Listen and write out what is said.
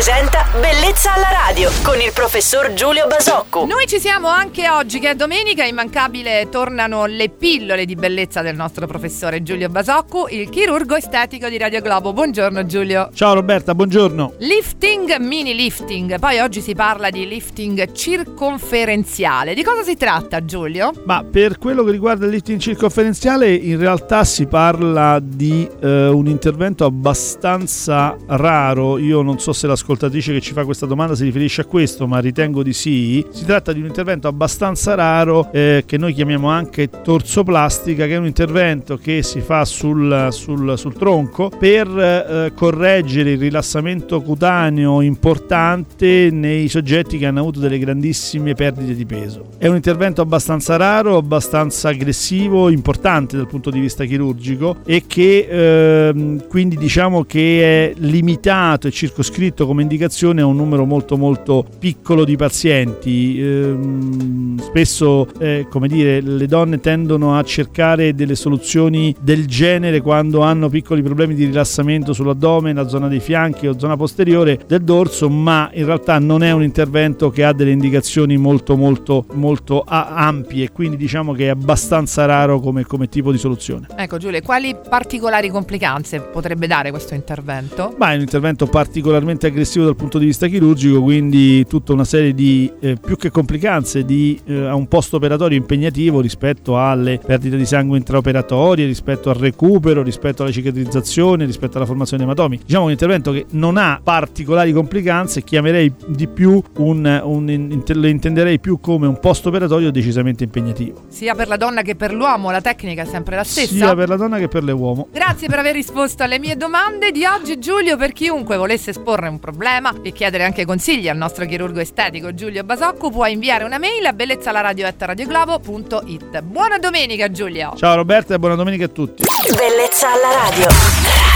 presenta Bellezza alla radio con il professor Giulio Basocco. Noi ci siamo anche oggi che è domenica, immancabile tornano le pillole di bellezza del nostro professore Giulio Basocco, il chirurgo estetico di Radio Globo. Buongiorno Giulio. Ciao Roberta, buongiorno. Lifting, mini lifting, poi oggi si parla di lifting circonferenziale. Di cosa si tratta Giulio? Ma per quello che riguarda il lifting circonferenziale in realtà si parla di eh, un intervento abbastanza raro, io non so se l'ascoltatrice che ci fa questa domanda si riferisce a questo, ma ritengo di sì. Si tratta di un intervento abbastanza raro eh, che noi chiamiamo anche torsoplastica, che è un intervento che si fa sul, sul, sul tronco per eh, correggere il rilassamento cutaneo importante nei soggetti che hanno avuto delle grandissime perdite di peso. È un intervento abbastanza raro, abbastanza aggressivo, importante dal punto di vista chirurgico e che ehm, quindi diciamo che è limitato e circoscritto come indicazione a un numero molto molto piccolo di pazienti. Ehm, spesso, eh, come dire, le donne tendono a cercare delle soluzioni del genere quando hanno piccoli problemi di rilassamento sull'addome, nella zona dei fianchi o zona posteriore del dorso, ma in realtà non è un intervento che ha delle indicazioni molto molto molto ampie, quindi diciamo che è abbastanza raro come, come tipo di soluzione. Ecco Giulia, quali particolari complicanze potrebbe dare questo intervento? Ma è un intervento particolarmente aggressivo dal punto di vista chirurgico, quindi tutta una serie di eh, più che complicanze di eh, un post operatorio impegnativo rispetto alle perdite di sangue intraoperatorie, rispetto al recupero, rispetto alla cicatrizzazione, rispetto alla formazione di ematomi. Diciamo un intervento che non ha particolari complicanze, chiamerei di più un, un lo intenderei più come un post operatorio decisamente impegnativo. Sia per la donna che per l'uomo, la tecnica è sempre la stessa. Sia per la donna che per l'uomo. Grazie per aver risposto alle mie domande di oggi Giulio, per chiunque volesse esporre un problema e chiedere anche consigli al nostro chirurgo estetico Giulio Basocco, può inviare una mail a bellezzalaradio.it. Buona domenica Giulio! Ciao Roberta e buona domenica a tutti! Bellezza alla radio.